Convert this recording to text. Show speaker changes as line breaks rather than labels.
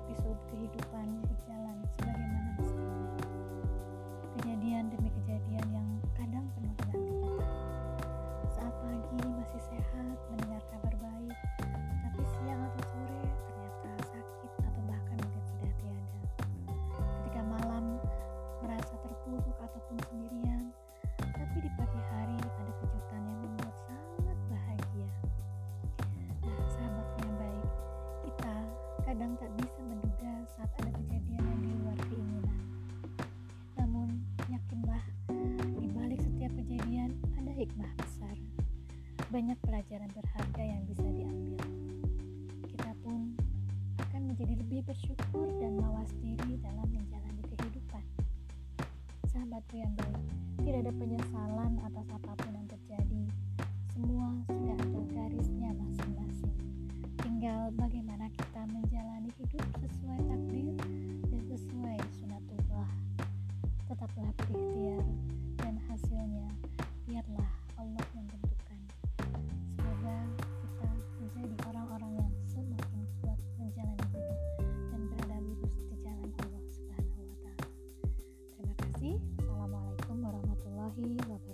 episode kehidupan berjalan sebagaimana mestinya. Kejadian demi kejadian yang kadang penuh dengan. Saat pagi masih sehat mendengar kabar baik, tapi siang atau sore ternyata sakit atau bahkan mungkin sudah tiada. Ketika malam merasa terpuruk ataupun sendirian, tapi di pagi kadang tak bisa menduga saat ada kejadian yang di luar keinginan. Namun, yakinlah, di balik setiap kejadian ada hikmah besar. Banyak pelajaran berharga yang bisa diambil. Kita pun akan menjadi lebih bersyukur dan mawas diri dalam menjalani kehidupan. Sahabatku yang baik, tidak ada penyesalan atas apa pun yang terjadi. Semua sudah ada garisnya masing-masing. Tinggal bagaimana kita hidup sesuai takdir dan sesuai sunatullah. Tetaplah berikhtiar dan hasilnya biarlah Allah yang tentukan. Semoga kita menjadi orang-orang yang semakin kuat menjalani hidup dan berada lurus di jalan Allah Subhanahu. Terima kasih. Assalamualaikum warahmatullahi wabarakatuh.